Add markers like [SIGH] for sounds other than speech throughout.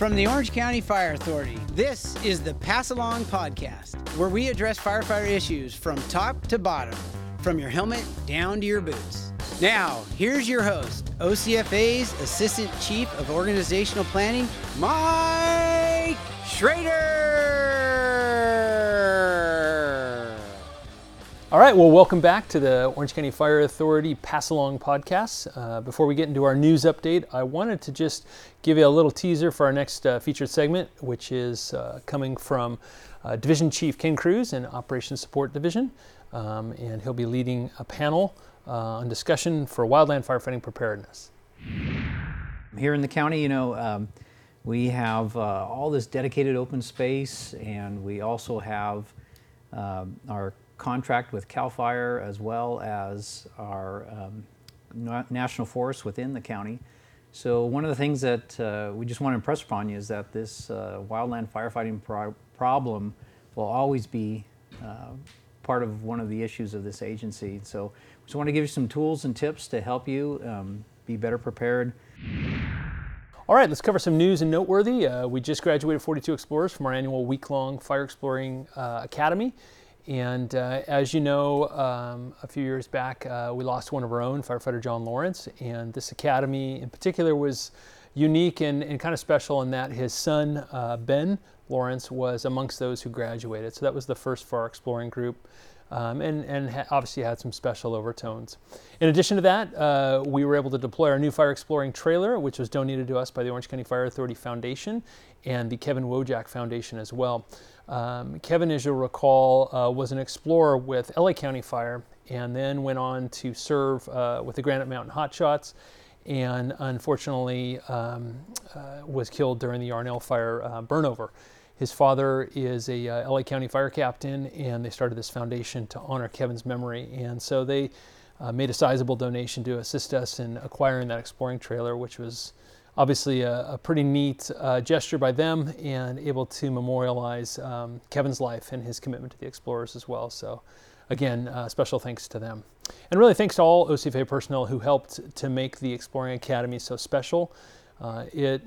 From the Orange County Fire Authority, this is the Pass Along Podcast, where we address firefighter issues from top to bottom, from your helmet down to your boots. Now, here's your host, OCFA's Assistant Chief of Organizational Planning, Mike Schroeder. All right, well, welcome back to the Orange County Fire Authority Pass Along podcast. Uh, before we get into our news update, I wanted to just give you a little teaser for our next uh, featured segment, which is uh, coming from uh, Division Chief Ken Cruz in Operations Support Division. Um, and he'll be leading a panel uh, on discussion for wildland firefighting preparedness. Here in the county, you know, um, we have uh, all this dedicated open space, and we also have um, our contract with CAL FIRE as well as our um, na- national forest within the county. So one of the things that uh, we just want to impress upon you is that this uh, wildland firefighting pro- problem will always be uh, part of one of the issues of this agency. So we just want to give you some tools and tips to help you um, be better prepared. All right, let's cover some news and noteworthy. Uh, we just graduated 42 explorers from our annual week-long Fire Exploring uh, Academy. And uh, as you know, um, a few years back, uh, we lost one of our own, firefighter John Lawrence. And this academy in particular was unique and, and kind of special in that his son, uh, Ben Lawrence, was amongst those who graduated. So that was the first our exploring group. Um, and, and ha- obviously had some special overtones. In addition to that, uh, we were able to deploy our new fire exploring trailer, which was donated to us by the Orange County Fire Authority Foundation and the Kevin Woyjeck Foundation as well. Um, Kevin, as you'll recall, uh, was an explorer with LA County Fire and then went on to serve uh, with the Granite Mountain Hotshots and unfortunately um, uh, was killed during the Yarnell Fire uh, burnover. His father is a uh, LA County fire captain, and they started this foundation to honor Kevin's memory. And so they uh, made a sizable donation to assist us in acquiring that exploring trailer, which was obviously a, a pretty neat uh, gesture by them and able to memorialize um, Kevin's life and his commitment to the explorers as well. So, again, uh, special thanks to them. And really, thanks to all OCFA personnel who helped to make the Exploring Academy so special. Uh, it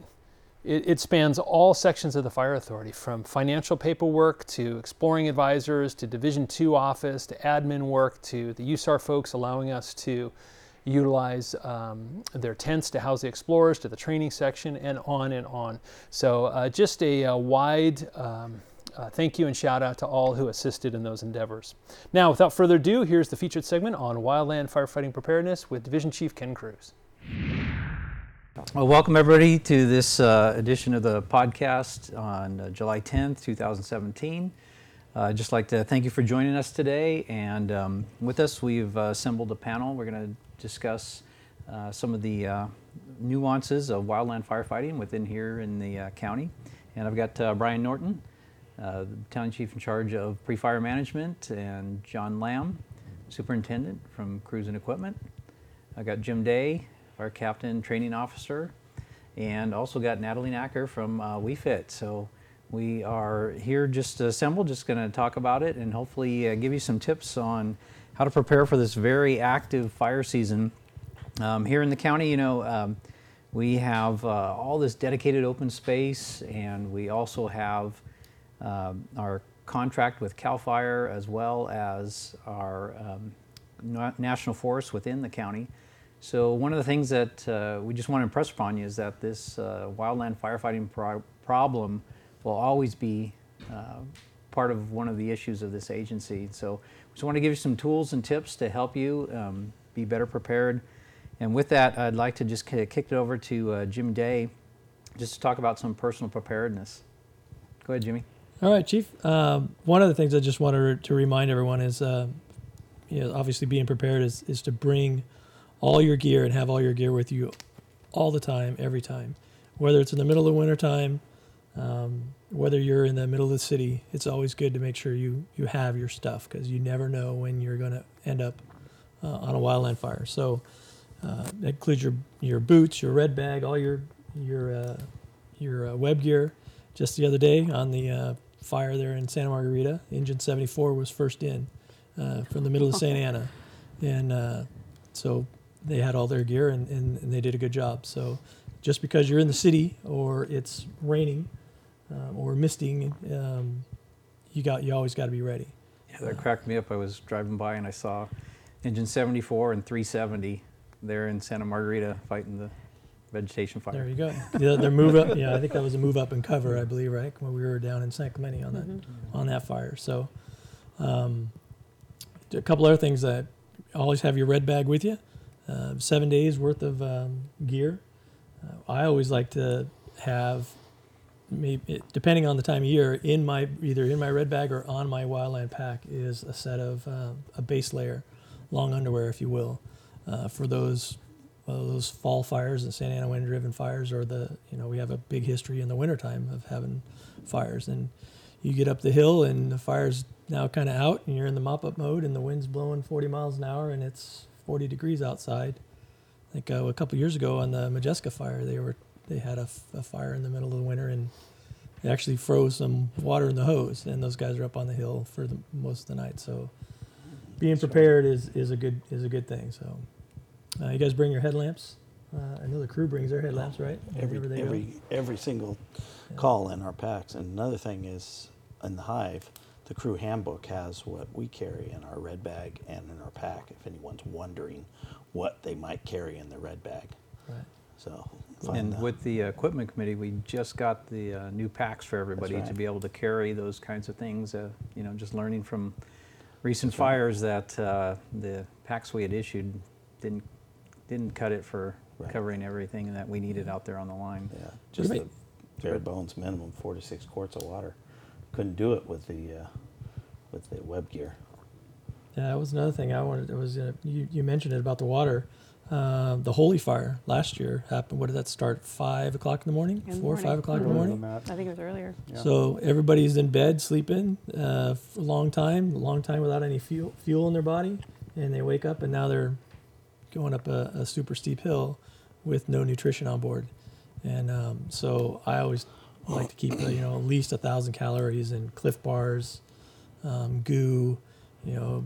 it, it, spans all sections of the fire authority from financial paperwork to exploring advisors to division 2 office to admin work to the usar folks allowing us to utilize um, their tents to house the explorers to the training section and on and on so uh, just a, a wide um, uh, thank you and shout out to all who assisted in those endeavors now without further ado here's the featured segment on wildland firefighting preparedness with division chief ken cruz well, welcome everybody to this uh, edition of the podcast on uh, July 10th, 2017. Uh, I'd just like to thank you for joining us today. And um, with us, we've uh, assembled a panel. We're going to discuss uh, some of the uh, nuances of wildland firefighting within here in the county. And I've got Brian Norton, the town chief in charge of pre-fire management, and John Lamb, superintendent from Crews and Equipment. I've got Jim Day, our captain training officer, and also got Natalie Nacker from uh, WeFit. So we are here just assembled, just going to talk about it and hopefully uh, give you some tips on how to prepare for this very active fire season. Um, here in the county, you know, um, we have uh, all this dedicated open space, and we also have um, our contract with CAL FIRE as well as our um, national forest within the county. So one of the things that uh, we just want to impress upon you is that this uh, wildland firefighting pro- problem will always be uh, part of one of the issues of this agency. So we I want to give you some tools and tips to help you um, be better prepared. And with that, I'd like to just kick it over to uh, Jim Day just to talk about some personal preparedness. Go ahead, Jimmy. All right, Chief. Um, one of the things I just wanted to remind everyone is, uh, you know, obviously being prepared is, is to bring – all your gear and have all your gear with you all the time, every time. Whether it's in the middle of winter time, um, whether you're in the middle of the city, it's always good to make sure you, you have your stuff because you never know when you're going to end up uh, on a wildland fire. So uh, that includes your, your boots, your red bag, all your, your, uh, your uh, web gear. Just the other day on the uh, fire there in Santa Margarita, Engine 74 was first in uh, from the middle of Santa [LAUGHS] Ana. And so they had all their gear and, and, and, they did a good job. So just because you're in the city or it's raining um, or misting, um, you got you always got to be ready. Yeah, that cracked me up. I was driving by and I saw engine 74 and 370 there in Santa Margarita fighting the vegetation fire. There you go. The, their move up. Yeah, I think that was a move up and cover, I believe, right? When we were down in San Clemente on that on that fire. So, um, a couple other things that always have your red bag with you. Uh, seven days worth of um, gear. Uh, I always like to have, maybe depending on the time of year, in my either in my red bag or on my wildland pack is a set of uh, a base layer, long underwear, if you will, uh, for those uh, those fall fires, the Santa Ana wind driven fires, or the, you know, we have a big history in the wintertime of having fires. And you get up the hill and the fire's now kind of out and you're in the mop up mode and the wind's blowing 40 miles an hour and it's 40 degrees outside. I think uh, a couple years ago on the Modjeska fire, they were they had a fire in the middle of the winter and they actually froze some water in the hose and those guys are up on the hill for the most of the night. So being prepared is, is a good is a good thing. So uh, you guys bring your headlamps. Uh, I know the crew brings their headlamps, right? Every Wherever they go. every every single call in our packs. And another thing is in the hive, the crew handbook has what we carry in our red bag and in our pack. If anyone's wondering what they might carry in their red bag, Right. so find And that. with the equipment committee, we just got the uh, new packs for everybody to be able to carry those kinds of things. Uh, you know, just learning from recent fires that uh, the packs we had issued didn't didn't cut it for Right. covering everything that we needed out there on the line. yeah, just might- the bare bones minimum, four to six quarts of water. Couldn't do it with the uh, with the web gear. Yeah, that was another thing I wanted. It was uh, you, you mentioned it about the water. Uh, the holy fire last year happened. What did that start? Five o'clock in the morning. In the Four or five o'clock in the morning. I think it was earlier. So everybody's in bed sleeping uh, for a long time, a long time without any fuel fuel in their body, and they wake up and now they're going up a, a super steep hill with no nutrition on board. And um, so I always like to keep uh, you know at least a thousand calories in Clif Bars, um, goo, you know,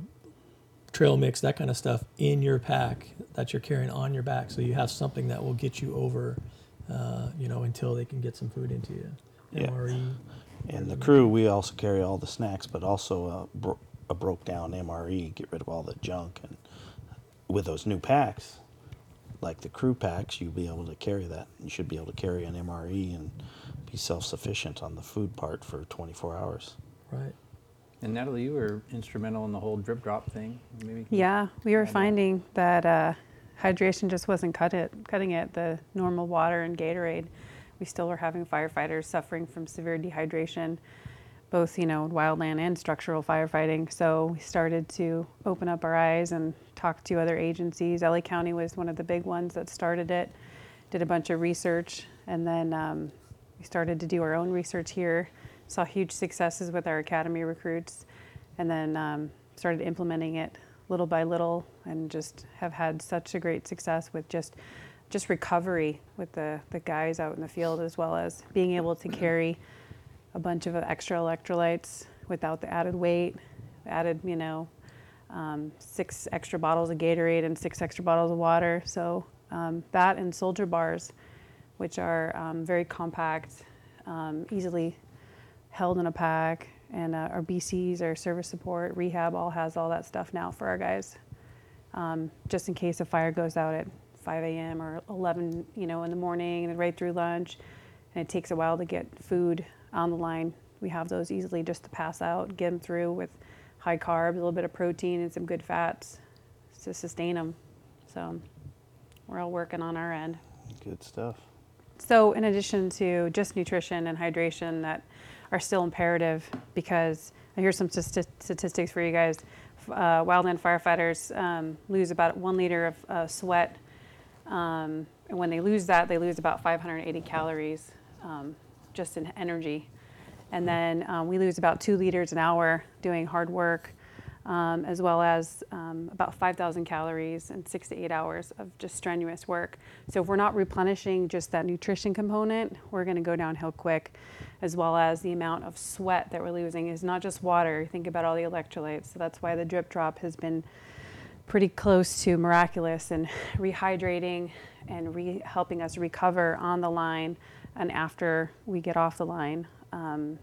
trail mix, that kind of stuff in your pack that you're carrying on your back, so you have something that will get you over, uh, you know, until they can get some food into you. Yeah. MRE. And the crew, we also carry all the snacks, but also a, bro- a broke down MRE, get rid of all the junk. And with those new packs, like the crew packs, you'll be able to carry that. You should be able to carry an MRE and be self sufficient on the food part for 24 hours. Right. And Natalie, you were instrumental in the whole drip drop thing. Maybe Yeah, we were add that. finding that uh, hydration just wasn't cut it, cutting it. The normal water and Gatorade, we still were having firefighters suffering from severe dehydration, both you know wildland and structural firefighting. So we started to open up our eyes and talk to other agencies. LA County was one of the big ones that started it. Did a bunch of research, and then um, we started to do our own research here. Saw huge successes with our academy recruits, and then um, started implementing it little by little, and just have had such a great success with just just recovery with the, the guys out in the field, as well as being able to carry a bunch of extra electrolytes without the added weight, added you know um, six extra bottles of Gatorade and six extra bottles of water. So um, that and soldier bars, which are um, very compact, um, easily held in a pack, and uh, our BCs, our service support, rehab, all has all that stuff now for our guys, um, just in case a fire goes out at 5 a.m. or 11, you know, in the morning, and right through lunch, and it takes a while to get food on the line. We have those easily just to pass out, get them through with high carbs, a little bit of protein, and some good fats to sustain them. So we're all working on our end. Good stuff. So, in addition to just nutrition and hydration that are still imperative, because here's some sti- statistics for you guys. Uh, wildland firefighters um, lose about one liter of uh, sweat, um, and when they lose that, they lose about 580 calories um, just in energy. And then um, we lose about two liters an hour doing hard work, um, as well as um, about 5,000 calories in six to eight hours of just strenuous work. So if we're not replenishing just that nutrition component, we're going to go downhill quick, as well as the amount of sweat that we're losing is not just water. Think about all the electrolytes. So that's why the drip drop has been pretty close to miraculous and [SIGHS] rehydrating and re- helping us recover on the line and after we get off the line. Um,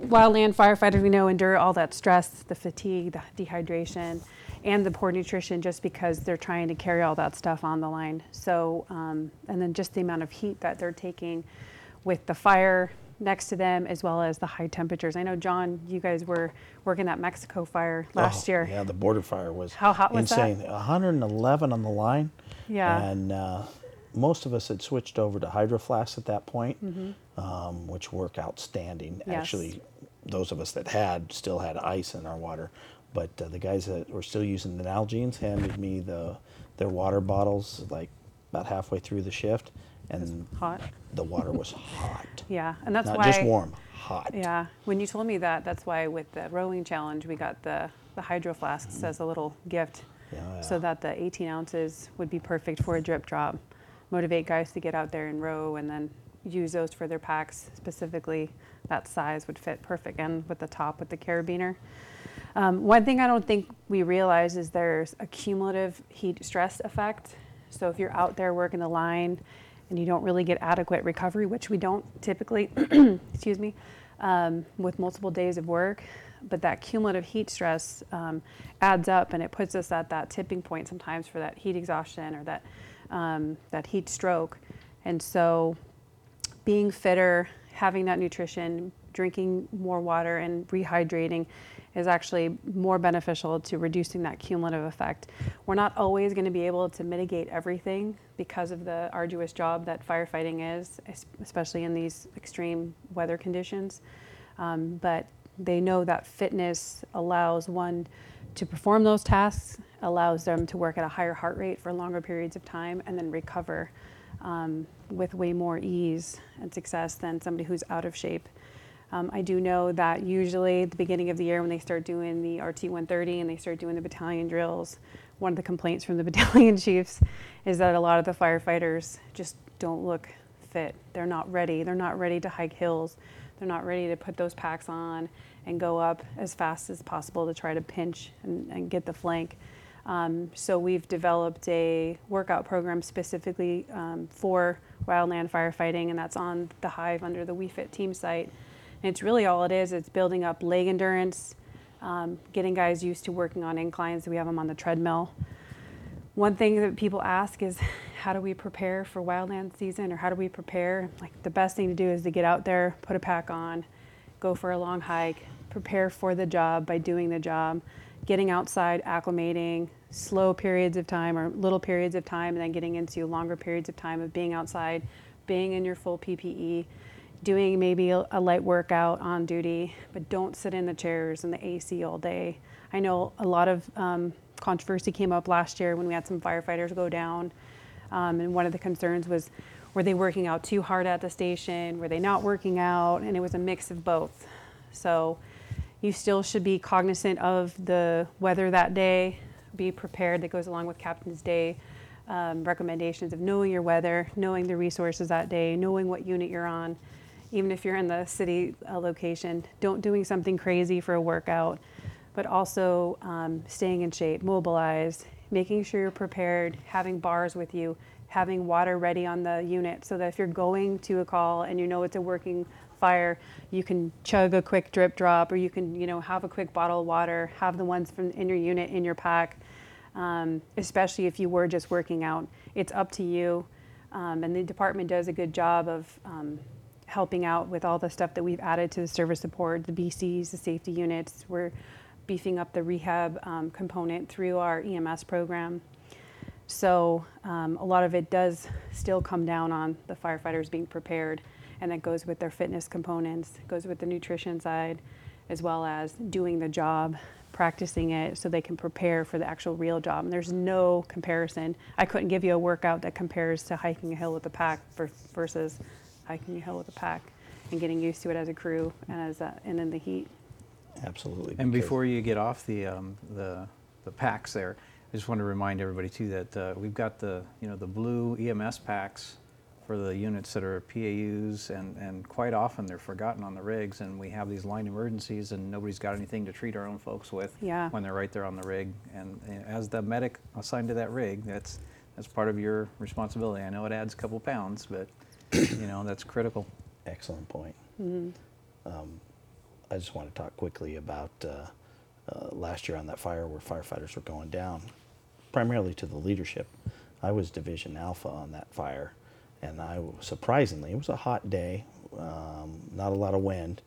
wildland firefighters we know endure all that stress, the fatigue, the dehydration, and the poor nutrition just because they're trying to carry all that stuff on the line. So, um, and then just the amount of heat that they're taking with the fire next to them as well as the high temperatures. I know, John, you guys were working that Mexico fire last Oh, year. Yeah, the border fire was How hot was that? insane. 111 on the line. Yeah. And uh, most of us had switched over to hydro flasks at that point, Mm-hmm. Um, which work outstanding. Yes. Actually, those of us that had still had ice in our water, but uh, the guys that were still using the Nalgene's handed me the their water bottles like about halfway through the shift, and Hot. the water was [LAUGHS] hot. Yeah, and that's Not why. just warm, hot. Yeah, when you told me that, that's why with the rowing challenge, we got the, the hydro flasks as a little gift Yeah, so that the 18 ounces would be perfect for a drip drop. Motivate guys to get out there and row and then use those for their packs. Specifically, that size would fit perfect and with the top with the carabiner. Um, one thing I don't think we realize is there's a cumulative heat stress effect. So if you're out there working the line and you don't really get adequate recovery, which we don't typically, [CLEARS THROAT] excuse me, um, with multiple days of work, but that cumulative heat stress um, adds up and it puts us at that tipping point sometimes for that heat exhaustion or that um, that heat stroke. And so being fitter, having that nutrition, drinking more water, and rehydrating is actually more beneficial to reducing that cumulative effect. We're not always going to be able to mitigate everything because of the arduous job that firefighting is, especially in these extreme weather conditions. Um, but they know that fitness allows one to perform those tasks, allows them to work at a higher heart rate for longer periods of time, and then recover um, with way more ease and success than somebody who's out of shape. Um, I do know that usually at the beginning of the year when they start doing the RT 130 and they start doing the battalion drills, one of the complaints from the [LAUGHS] battalion chiefs is that a lot of the firefighters just don't look fit. They're not ready. They're not ready to hike hills. They're not ready to put those packs on and go up as fast as possible to try to pinch and, and get the flank. Um, so we've developed a workout program specifically um, for wildland firefighting, and that's on the Hive under the WeFit team site. And it's really all it is. It's building up leg endurance, um, getting guys used to working on inclines. We have them on the treadmill. One thing that people ask is, how do we prepare for wildland season, or how do we prepare? Like the best thing to do is to get out there, put a pack on, go for a long hike, prepare for the job by doing the job, getting outside, acclimating, slow periods of time or little periods of time, and then getting into longer periods of time of being outside, being in your full PPE, doing maybe a, light workout on duty, but don't sit in the chairs and the AC all day. I know a lot of um, controversy came up last year when we had some firefighters go down, um, and one of the concerns was were they working out too hard at the station? Were they not working out? And it was a mix of both. So you still should be cognizant of the weather that day, be prepared. That goes along with Captain's Day um, recommendations of knowing your weather, knowing the resources that day, knowing what unit you're on. Even if you're in the city uh, location, don't doing something crazy for a workout, but also um, staying in shape, mobilized, making sure you're prepared, having bars with you, having water ready on the unit so that if you're going to a call and you know it's a working fire, you can chug a quick drip drop or you can, you know, have a quick bottle of water, have the ones from in your unit in your pack, um, especially if you were just working out. It's up to you. Um, and the department does a good job of um, helping out with all the stuff that we've added to the service support, the BCs, the safety units. We're beefing up the rehab um, component through our EMS program. So um, a lot of it does still come down on the firefighters being prepared, and that goes with their fitness components, goes with the nutrition side, as well as doing the job, practicing it so they can prepare for the actual real job. And there's no comparison. I couldn't give you a workout that compares to hiking a hill with a pack ver- versus hiking a hill with a pack and getting used to it as a crew and as a, and in the heat. Absolutely. And before you get off the, um, the, the packs there, I just want to remind everybody too that uh, we've got the, you know, the blue EMS packs for for the units that are PAUs, and, and quite often they're forgotten on the rigs, and we have these line emergencies, and nobody's got anything to treat our own folks with Yeah. when they're right there on the rig. And, and as the medic assigned to that rig, that's that's part of your responsibility. I know it adds a couple pounds, but you know that's critical. Excellent point. Mm-hmm. Um, I just want to talk quickly about uh, uh, last year on that fire where firefighters were going down, primarily to the leadership. I was Division Alpha on that fire, and I surprisingly, it was a hot day, um, not a lot of wind,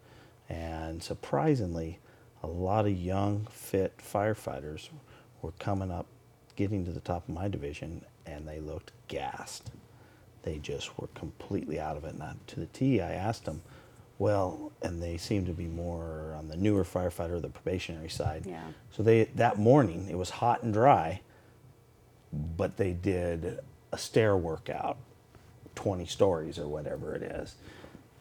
and surprisingly, a lot of young, fit firefighters were coming up, getting to the top of my division, and they looked gassed they just were completely out of it. And to the T, I asked them, well, and they seemed to be more on the newer firefighter, the probationary side. Yeah. So they that morning it was hot and dry, but they did a stair workout, 20 stories or whatever it is.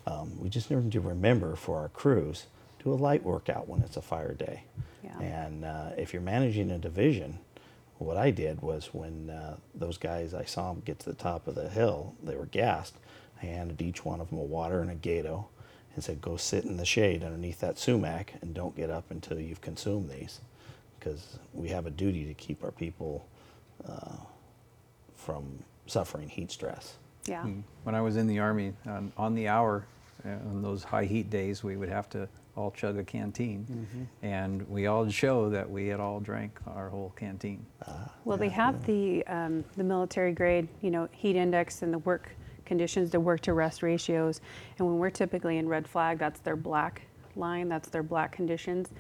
Um, we just need to remember for our crews, do a light workout when it's a fire day. Yeah. And uh, if you're managing a division, what I did was when uh, those guys, I saw them get to the top of the hill, they were gassed. I handed each one of them a water and a Gato and said, go sit in the shade underneath that sumac and don't get up until you've consumed these. Because we have a duty to keep our people uh, from suffering heat stress. Yeah. Mm. When I was in the Army, on, on the hour, uh, on those high heat days, we would have to all chug a canteen. And we all show that we had all drank our whole canteen. Ah, Well, they have the um, the military grade, you know, heat index and the work conditions, the work to rest ratios. And when we're typically in red flag, that's their black line, that's their black conditions.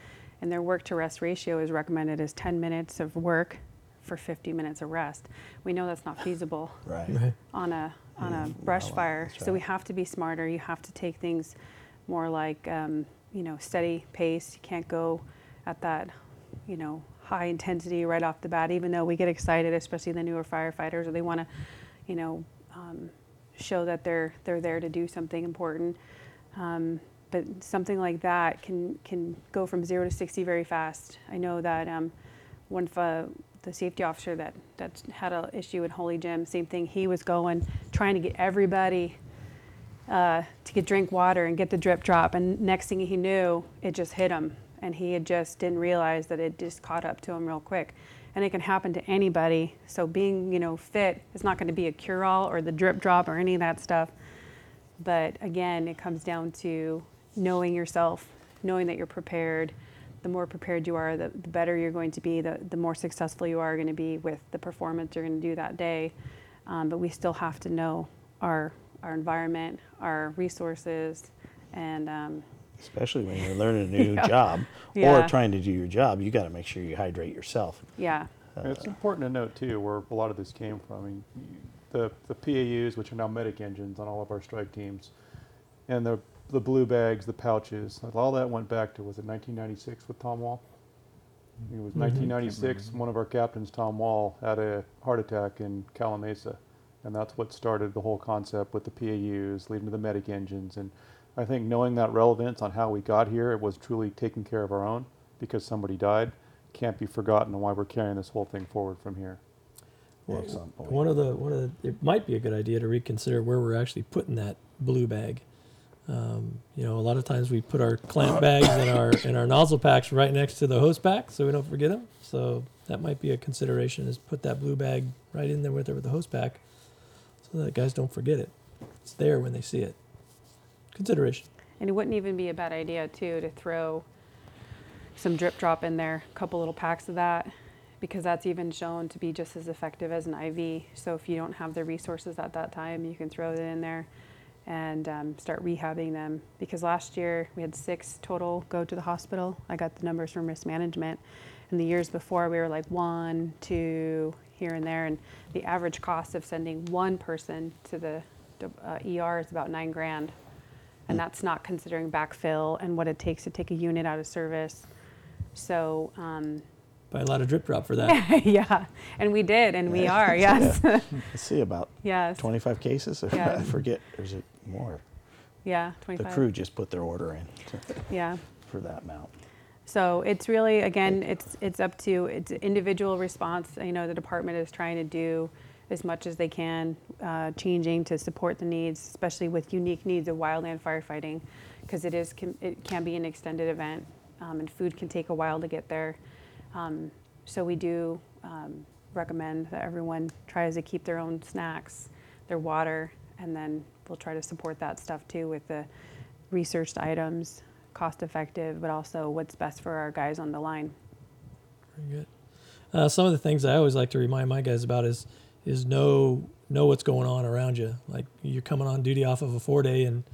And their work to rest ratio is recommended as 10 minutes of work for 50 minutes of rest. We know that's not feasible [SIGHS] Right. Right. on a on a brush well, fire. that's So we have to be smarter. You have to take things more like um, you know steady pace. You can't go at that you know high intensity right off the bat. Even though we get excited, especially the newer firefighters, or they want to you know um, show that they're they're there to do something important. Um, but something like that can can go from zero to sixty very fast. I know that um, one of uh, the safety officer that that had an issue at Holy Jim, same thing. He was going trying to get everybody uh, to get drink water and get the drip drop, and next thing he knew, it just hit him, and he had just didn't realize that it just caught up to him real quick. And it can happen to anybody. So being, you know, fit is not going to be a cure-all or the drip drop or any of that stuff. But again, it comes down to knowing yourself, knowing that you're prepared. The more prepared you are, the, the better you're going to be, the, the more successful you are going to be with the performance you're going to do that day. Um, but we still have to know our, our environment, our resources, and um, Especially when you're [LAUGHS] learning a new Yeah. job or Yeah. trying to do your job, you got to make sure you hydrate yourself. yeah, And it's important to note too where a lot of this came from. I mean, the the PAUs, which are now medic engines on all of our strike teams, and the the blue bags, the pouches, all that went back to was it 1996 with Tom Wall. It was mm-hmm. 1996. One of our captains, Tom Wall, had a heart attack in Calimesa, and that's what started the whole concept with the PAUs, leading to the medic engines. And I think knowing that relevance on how we got here, it was truly taking care of our own because somebody died, can't be forgotten, and why we're carrying this whole thing forward from here. Excellent point. One of the one of the it might be a good idea to reconsider where we're actually putting that blue bag. Um, you know, a lot of times we put our clamp bags and our and our nozzle packs right next to the hose pack, so we don't forget them. So that might be a consideration: is put that blue bag right in there with it with the hose pack, so that guys don't forget it. It's there when they see it. Consideration. and it wouldn't even be a bad idea too to throw some drip drop in there, a couple little packs of that, because that's even shown to be just as effective as an IV. So if you don't have the resources at that time, you can throw it in there and um, start rehabbing them. Because last year we had six total go to the hospital. I got the numbers from risk management. And the years before we were like one, two, here and there. And the average cost of sending one person to the uh, ER is about nine grand. And that's not considering backfill and what it takes to take a unit out of service. So, um, Buy a lot of drip drop for that. [LAUGHS] yeah, and we did, and we are, [LAUGHS] yes. Let's see about [LAUGHS] yes. 25 cases. Or Yeah. I forget. There's a more. Yeah, The crew just put their order in to- [LAUGHS] Yeah. [LAUGHS] for that amount. So it's really again, it's it's up to it's individual response. You know, the department is trying to do as much as they can, uh, changing to support the needs, especially with unique needs of wildland firefighting, because it is can, it can be an extended event, um, and food can take a while to get there. Um, so we do um, recommend that everyone tries to keep their own snacks, their water, and then we'll try to support that stuff too with the researched items, cost effective, but also what's best for our guys on the line. Very good. Uh, some of the things I always like to remind my guys about is is know know what's going on around you. Like you're coming on duty off of a four day, and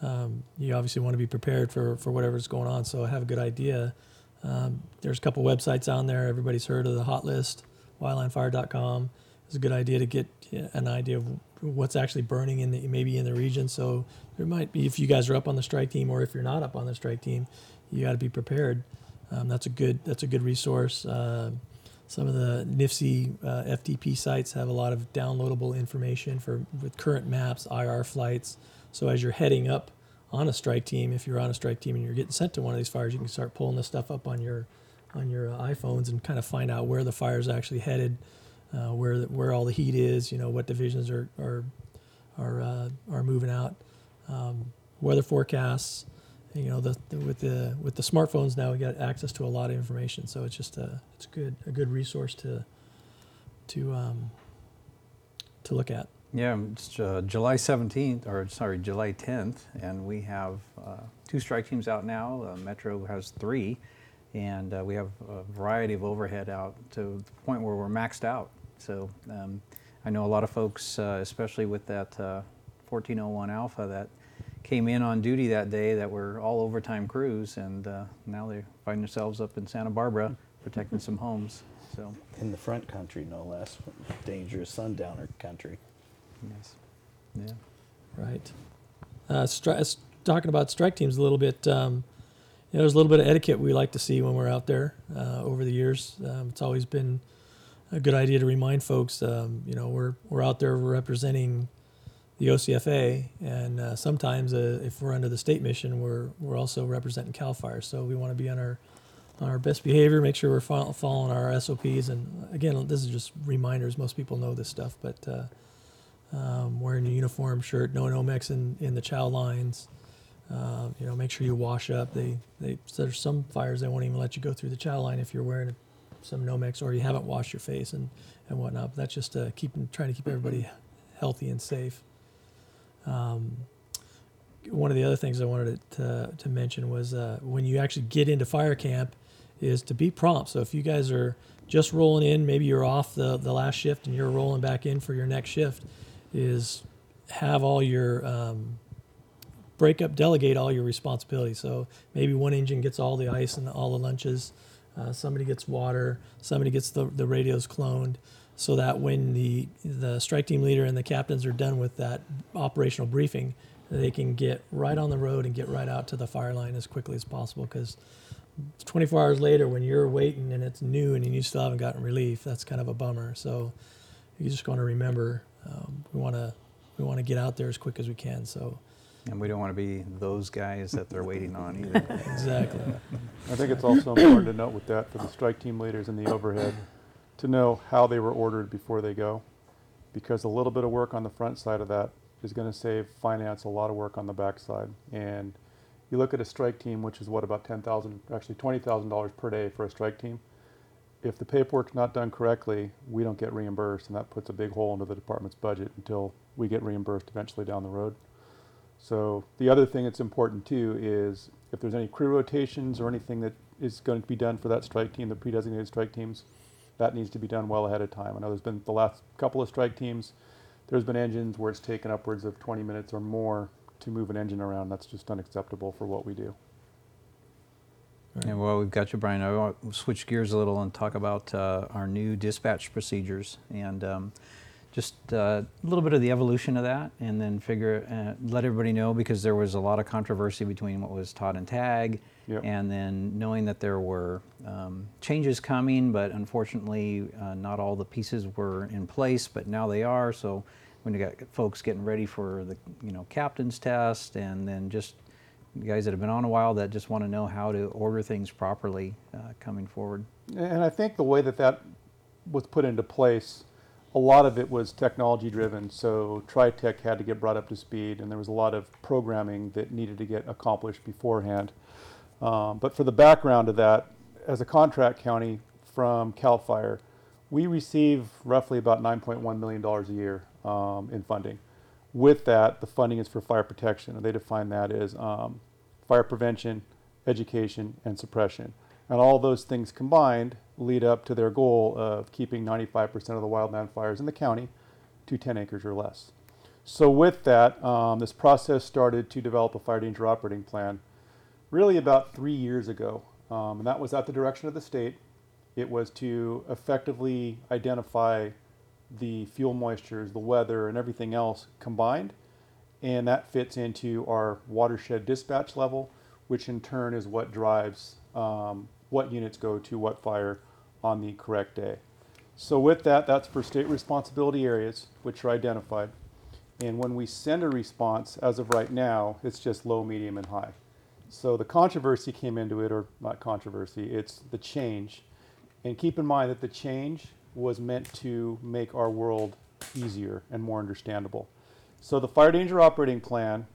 um, you obviously want to be prepared for for whatever's going on. So have a good idea. Um, there's a couple websites on there. Everybody's heard of the Hot List, wildlandfire.com. It's a good idea to get an idea of what's actually burning in the maybe in the region. So there might be if you guys are up on the strike team, or if you're not up on the strike team, you got to be prepared. Um, that's a good that's a good resource. Uh, some of the NIFC uh, FTP sites have a lot of downloadable information for with current maps, IR flights. So as you're heading up on a strike team, if you're on a strike team and you're getting sent to one of these fires, you can start pulling this stuff up on your on your uh, iPhones and kind of find out where the fire is actually headed, uh, where where all the heat is, you know, what divisions are are are uh, are moving out, um, weather forecasts you know, the, the, with the with the smartphones now, we got access to a lot of information. So it's just a it's good a good resource to to um, to look at. Yeah, it's uh, July 17th, or sorry, July 10th, and we have uh, two strike teams out now. Uh, Metro has three, and uh, we have a variety of overhead out to the point where we're maxed out. So um, I know a lot of folks, uh, especially with that 1401 uh, Alpha, that came in on duty that day that were all overtime crews, and uh, now they find themselves up in Santa Barbara [LAUGHS] protecting some homes. So in the front country, no less, dangerous sundowner country. Yes. Yeah. Right. Uh, stri- talking about strike teams a little bit. Um, you know, there's a little bit of etiquette we like to see when we're out there. Uh, over the years, um, it's always been a good idea to remind folks. Um, you know, we're we're out there representing the OCFA, and uh, sometimes uh, if we're under the state mission, we're we're also representing Cal Fire. So we want to be on our on our best behavior, make sure we're fo- following our SOPs. And again, this is just reminders. Most people know this stuff, but uh, um, wearing your uniform, shirt, no Nomex in, in the chow lines. Uh, you know, make sure you wash up. They they there's some fires they won't even let you go through the chow line if you're wearing some Nomex or you haven't washed your face and and whatnot. But that's just uh, keeping trying to keep everybody healthy and safe. Um, one of the other things I wanted to, to mention was uh, when you actually get into fire camp is to be prompt. So if you guys are just rolling in, maybe you're off the, the last shift and you're rolling back in for your next shift, is have all your um, break up, delegate all your responsibilities. So maybe one engine gets all the ice and all the lunches, uh, somebody gets water, somebody gets the, the radios cloned so that when the the strike team leader and the captains are done with that operational briefing, they can get right on the road and get right out to the fire line as quickly as possible. Because 24 hours later, when you're waiting and it's noon and you still haven't gotten relief, that's kind of a bummer. So you just want to remember um, we want to we want to get out there as quick as we can. So. And we don't want to be those guys that they're waiting on either. [LAUGHS] exactly. I think it's also important to note with that for the strike team leaders and the overhead to know how they were ordered before they go, because a little bit of work on the front side of that is going to save finance a lot of work on the back side. And you look at a strike team, which is what about ten thousand, actually twenty thousand dollars per day for a strike team. If the paperwork's not done correctly, we don't get reimbursed, and that puts a big hole into the department's budget until we get reimbursed eventually down the road. So the other thing that's important too is if there's any crew rotations or anything that is going to be done for that strike team, the pre-designated strike teams, that needs to be done well ahead of time. I know there's been the last couple of strike teams, there's been engines where it's taken upwards of 20 minutes or more to move an engine around. That's just unacceptable for what we do. And well, we've got you, Brian. I want to switch gears a little and talk about uh, our new dispatch procedures and um, just uh, a little bit of the evolution of that, and then figure uh, let everybody know because there was a lot of controversy between what was taught in TAG Yep. And then knowing that there were um, changes coming, but unfortunately, uh, not all the pieces were in place, but now they are. So when you got folks getting ready for the you know captain's test, and then just guys that have been on a while that just want to know how to order things properly uh, coming forward. And I think the way that that was put into place a lot of it was technology driven. So TriTech had to get brought up to speed, and there was a lot of programming that needed to get accomplished beforehand. Um, but for the background of that, as a contract county from CAL FIRE, we receive roughly about $9.1 million a year um, in funding. With that, the funding is for fire protection, and they define that as um, fire prevention, education, and suppression. And all those things combined lead up to their goal of keeping 95% of the wildland fires in the county to 10 acres or less. So, with that, um, this process started to develop a fire danger operating plan really about three years ago. Um, and that was at the direction of the state. It was to effectively identify the fuel moistures, the weather, and everything else combined. And that fits into our watershed dispatch level, which in turn is what drives um, what units go to what fire on the correct day. So with that, that's for state responsibility areas, which are identified. And when we send a response, as of right now, it's just low, medium, and high. So the controversy came into it, or not controversy, it's the change. And keep in mind that the change was meant to make our world easier and more understandable. So the fire danger operating plan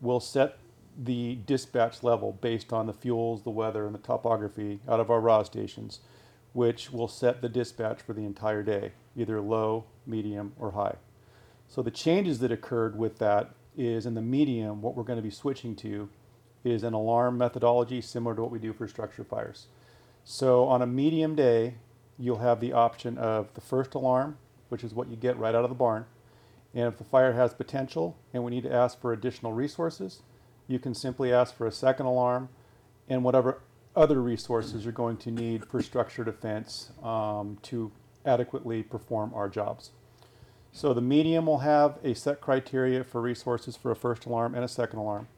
will set the dispatch level based on the fuels, the weather, and the topography out of our RAWS stations which will set the dispatch for the entire day, either low, medium, or high. So the changes that occurred with that is in the medium, what we're going to be switching to is an alarm methodology similar to what we do for structure fires. So on a medium day, you'll have the option of the first alarm, which is what you get right out of the barn. And if the fire has potential and we need to ask for additional resources, you can simply ask for a second alarm and whatever other resources you're going to need for structure defense um, to adequately perform our jobs. So the medium will have a set criteria for resources for a first alarm and a second alarm.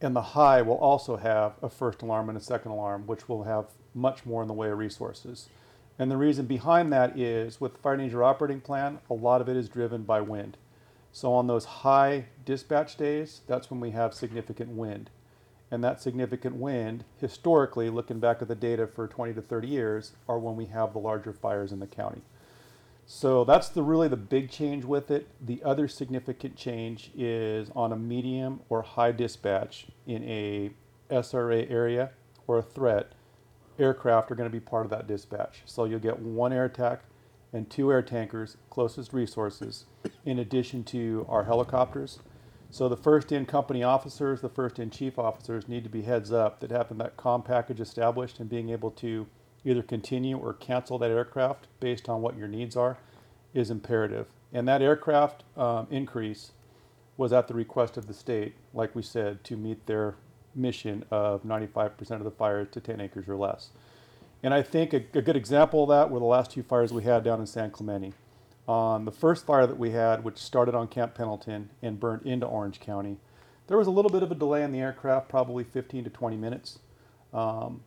And the high will also have a first alarm and a second alarm, which will have much more in the way of resources. And the reason behind that is with the fire danger operating plan, a lot of it is driven by wind. So on those high dispatch days, that's when we have significant wind and that significant wind, historically, looking back at the data for 20 to 30 years, are when we have the larger fires in the county. So that's the really the big change with it. The other significant change is on a medium or high dispatch in a SRA area or a threat, aircraft are going to be part of that dispatch. So you'll get one air attack and two air tankers, closest resources, in addition to our helicopters so the first in company officers, the first in chief officers need to be heads up that having that com package established and being able to either continue or cancel that aircraft based on what your needs are is imperative. And that aircraft um, increase was at the request of the state, like we said, to meet their mission of 95% of the fires to 10 acres or less. And I think a, a good example of that were the last two fires we had down in San Clemente on the first fire that we had, which started on Camp Pendleton and burned into Orange County, there was a little bit of a delay in the aircraft, probably 15 to 20 minutes. Um,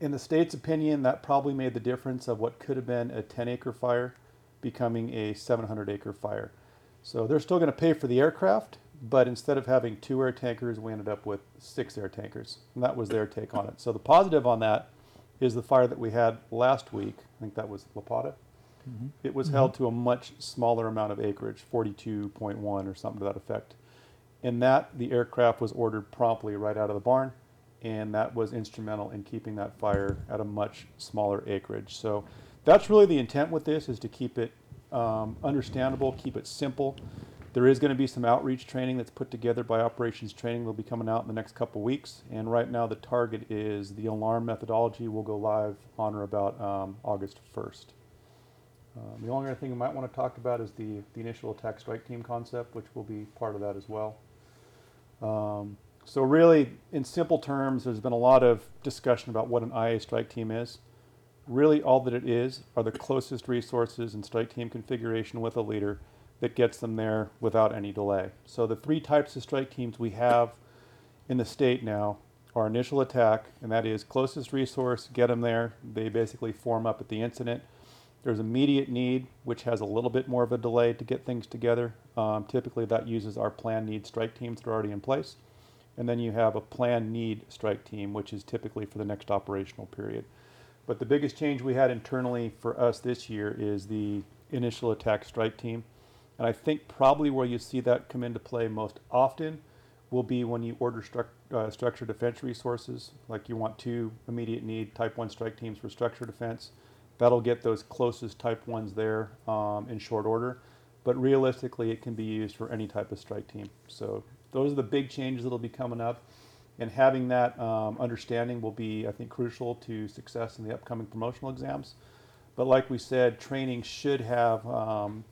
in the state's opinion, that probably made the difference of what could have been a 10 acre fire becoming a 700 acre fire. So they're still going to pay for the aircraft, but instead of having two air tankers, we ended up with six air tankers. And that was their take on it. So the positive on that is the fire that we had last week. I think that was La Pata. Mm-hmm. It was mm-hmm. held to a much smaller amount of acreage, 42.1 or something to that effect. In that, the aircraft was ordered promptly right out of the barn, and that was instrumental in keeping that fire at a much smaller acreage. So that's really the intent with this is to keep it um, understandable, keep it simple. There is going to be some outreach training that's put together by operations training. They'll be coming out in the next couple weeks. And right now, the target is the alarm methodology will go live on or about um, August 1st. Um, the only other thing we might want to talk about is the, the initial attack strike team concept, which will be part of that as well. Um, so really, in simple terms, there's been a lot of discussion about what an IA strike team is. Really, all that it is are the closest resources and strike team configuration with a leader that gets them there without any delay. So the three types of strike teams we have in the state now are initial attack, and that is closest resource, get them there. They basically form up at the incident there's immediate need, which has a little bit more of a delay to get things together. Um, typically, that uses our plan need strike teams that are already in place. And then you have a plan need strike team, which is typically for the next operational period. But the biggest change we had internally for us this year is the initial attack strike team. And I think probably where you see that come into play most often will be when you order struc- uh, structure defense resources, like you want two immediate need type 1 strike teams for structure defense. That'll get those closest type 1s there um, in short order. But realistically, it can be used for any type of strike team. So those are the big changes that'll be coming up. And having that um, understanding will be, I think, crucial to success in the upcoming promotional exams. But like we said, training should have um,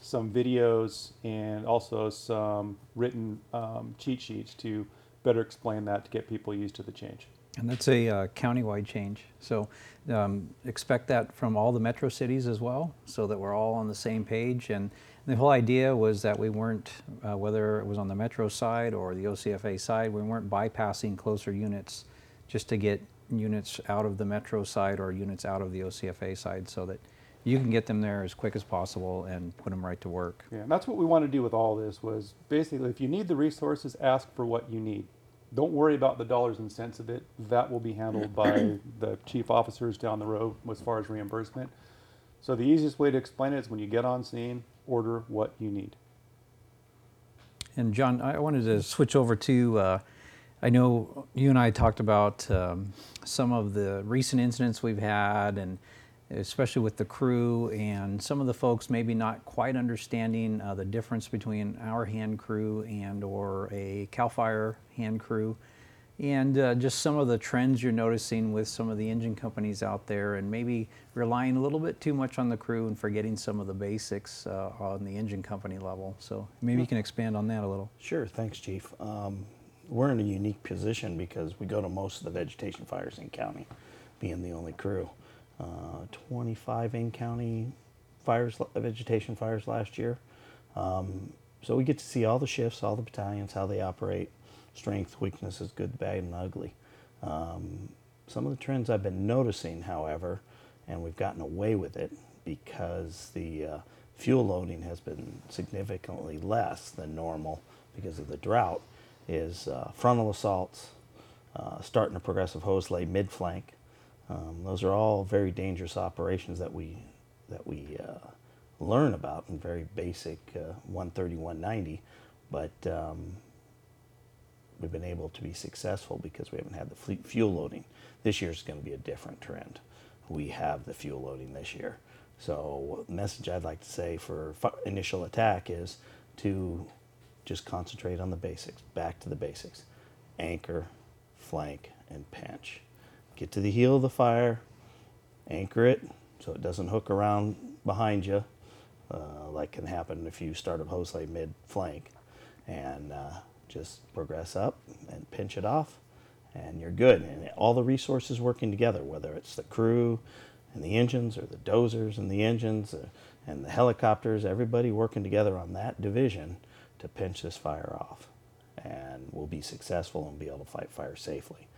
some videos and also some written um, cheat sheets to better explain that to get people used to the change. And that's a uh, countywide change. So um, expect that from all the metro cities as well, so that we're all on the same page. And the whole idea was that we weren't, uh, whether it was on the metro side or the OCFA side, we weren't bypassing closer units just to get units out of the metro side or units out of the OCFA side so that you can get them there as quick as possible and put them right to work. Yeah, and that's what we want to do with all this was basically if you need the resources, ask for what you need. Don't worry about the dollars and cents of it. That will be handled by the chief officers down the road as far as reimbursement. So the easiest way to explain it is when you get on scene, order what you need. And John, I wanted to switch over to, uh, I know you and I talked about um, some of the recent incidents we've had, and especially with the crew and some of the folks maybe not quite understanding uh, the difference between our hand crew and or a CAL FIRE hand crew. And uh, just some of the trends you're noticing with some of the engine companies out there, and maybe relying a little bit too much on the crew and forgetting some of the basics uh, on the engine company level. So maybe you can expand on that a little. Sure, thanks, Chief. Um, we're in a unique position because we go to most of the vegetation fires in county, being the only crew. Uh, 25 in county fires, vegetation fires last year. Um, so we get to see all the shifts, all the battalions, how they operate, strength, weaknesses, good, bad, and ugly. Um, some of the trends I've been noticing, however, and we've gotten away with it because the uh, fuel loading has been significantly less than normal because of the drought, is uh, frontal assaults, uh, starting a progressive hose lay mid flank. Um, those are all very dangerous operations that we that we uh, learn about in very basic uh, 130, 190, but um, we've been able to be successful because we haven't had the fleet fuel loading. This year is going to be a different trend. We have the fuel loading this year. So, message I'd like to say for initial attack is to just concentrate on the basics, back to the basics anchor, flank, and pinch. Get to the heel of the fire, anchor it so it doesn't hook around behind you, uh, like can happen if you start a hose lay mid flank, and uh, just progress up and pinch it off, and you're good. And all the resources working together, whether it's the crew and the engines, or the dozers and the engines, uh, and the helicopters, everybody working together on that division to pinch this fire off, and we'll be successful and be able to fight fire safely.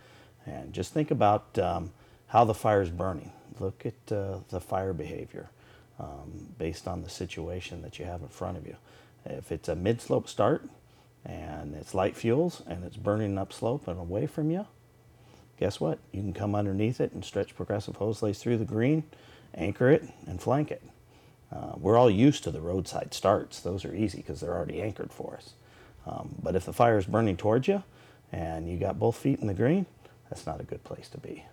And just think about um, how the fire is burning. Look at uh, the fire behavior um, based on the situation that you have in front of you. If it's a mid slope start and it's light fuels and it's burning upslope and away from you, guess what? You can come underneath it and stretch progressive hose lays through the green, anchor it, and flank it. Uh, we're all used to the roadside starts. Those are easy because they're already anchored for us. Um, but if the fire is burning towards you and you got both feet in the green, that's not a good place to be.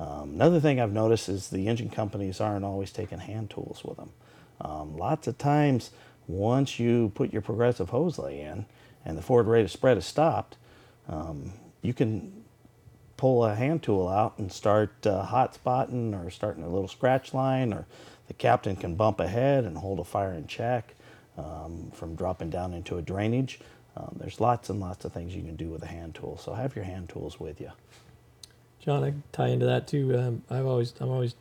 Um, another thing I've noticed is the engine companies aren't always taking hand tools with them. Um, lots of times, once you put your progressive hose lay in and the forward rate of spread is stopped, um, you can pull a hand tool out and start uh, hot spotting or starting a little scratch line, or the captain can bump ahead and hold a fire in check um, from dropping down into a drainage. Um, there's lots and lots of things you can do with a hand tool, so have your hand tools with you. John, I tie into that too. Um, I've always, I'm always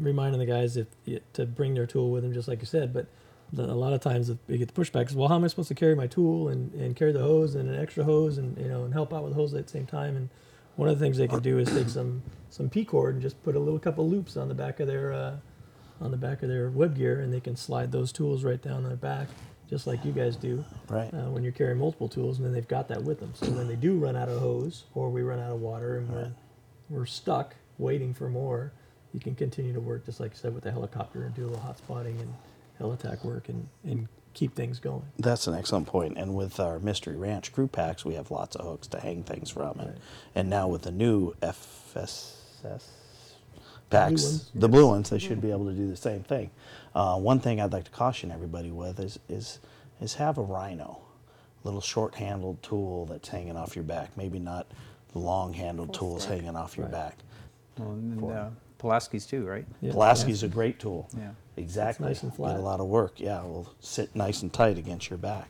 reminding the guys if to bring their tool with them, just like you said. But the, a lot of times they get the pushback is, well, how am I supposed to carry my tool and, and carry the hose and an extra hose and you know and help out with the hose at the same time? And one of the things they can do is take some some P cord and just put a little couple loops on the back of their uh, on the back of their web gear, and they can slide those tools right down their back, just like you guys do Right. uh, when you're carrying multiple tools, and then they've got that with them. So when they do run out of hose or we run out of water and we're we're stuck, waiting for more, you can continue to work just like you said with the helicopter and do a little hot spotting and helitack work and, and keep things going. That's an excellent point. And with our Mystery Ranch crew packs, we have lots of hooks to hang things from. And, Right. and now with the new FSS packs, ones, the blue ones, they should be able to do the same thing. Uh, one thing I'd like to caution everybody with is, is, is have a rhino, little short-handled tool that's hanging off your back. Maybe not the long-handled Full tools stick. hanging off your Right. back. Well, and For- uh, Pulaski's too, right? Yeah. Pulaski's a great tool. Yeah. Exactly. nice and Get flat. a lot of work. Yeah, it will sit nice and tight against your back.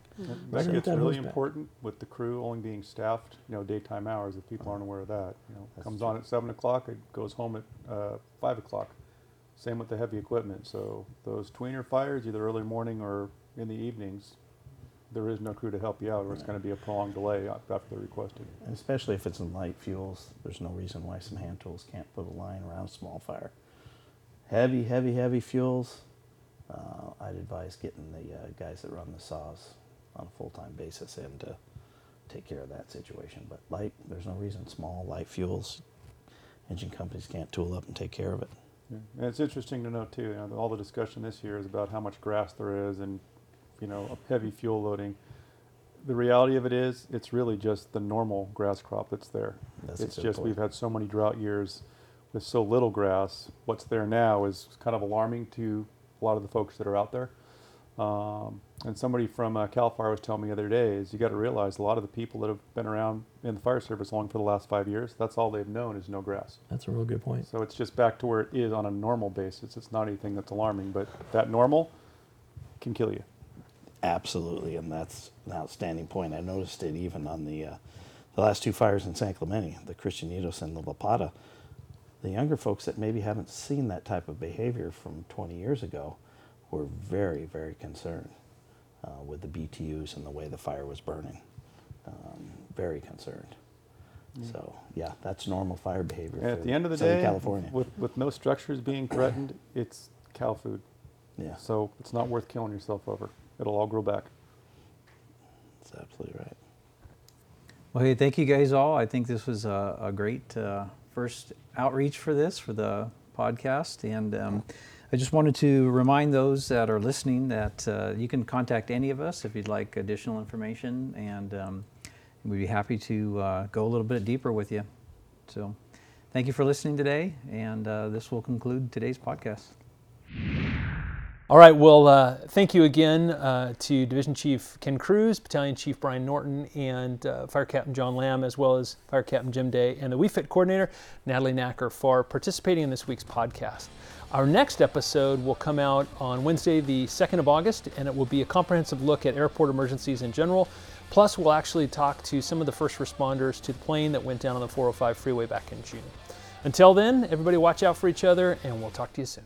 That So gets that really hose back. important with the crew only being staffed, you know, daytime hours, if people aren't aware of that. You know, That's comes true. on at seven o'clock, it goes home at, uh, five o'clock. Same with the heavy equipment, so those tweener fires, either early morning or in the evenings, there is no crew to help you out, or it's gonna be a prolonged delay after they're requested. And especially if it's in light fuels, there's no reason why some hand tools can't put a line around a small fire. Heavy, heavy, heavy fuels, uh, I'd advise getting the uh, guys that run the saws on a full-time basis in to take care of that situation. But light, there's no reason small, light fuels, engine companies can't tool up and take care of it. Yeah. And it's interesting to note too, you know, all the discussion this year is about how much grass there is and, you know, heavy fuel loading. The reality of it is, it's really just the normal grass crop that's there. That's It's just point. we've had so many drought years with so little grass. What's there now is kind of alarming to a lot of the folks that are out there. Um, and somebody from uh, Cal Fire was telling me the other day is you got to realize a lot of the people that have been around in the fire service long for the last five years, that's all they've known is no grass. That's a real good point. So it's just back to where it is on a normal basis. It's not anything that's alarming, but that normal can kill you. Absolutely, and that's an outstanding point. I noticed it even on the uh, the last two fires in San Clemente, the Cristianitos and the La Pata. The younger folks that maybe haven't seen that type of behavior from 20 years ago were very, very concerned uh, with the BTUs and the way the fire was burning. Um, very concerned. So yeah, that's normal fire behavior. At the end of the Southern day, California. with with no structures being threatened, it's cow food. yeah, So it's not worth killing yourself over. It'll all grow back. that's absolutely right. Well, hey, thank you guys all. I think this was a, a great uh, first outreach for this, for the podcast. And um, I just wanted to remind those that are listening that uh, you can contact any of us if you'd like additional information. And um, we'd be happy to uh, go a little bit deeper with you. So thank you for listening today. And uh, this will conclude today's podcast. All right, well, uh, thank you again uh, to Division Chief Ken Cruz, Battalion Chief Brian Norton, and uh, Fire Captain John Lamb, as well as Fire Captain Jim Day, and the WeFit coordinator, Natalie Nacker, for participating in this week's podcast. Our next episode will come out on Wednesday, the 2nd of August, and it will be a comprehensive look at airport emergencies in general. Plus, we'll actually talk to some of the first responders to the plane that went down on the 405 freeway back in June. Until then, everybody watch out for each other, and we'll talk to you soon.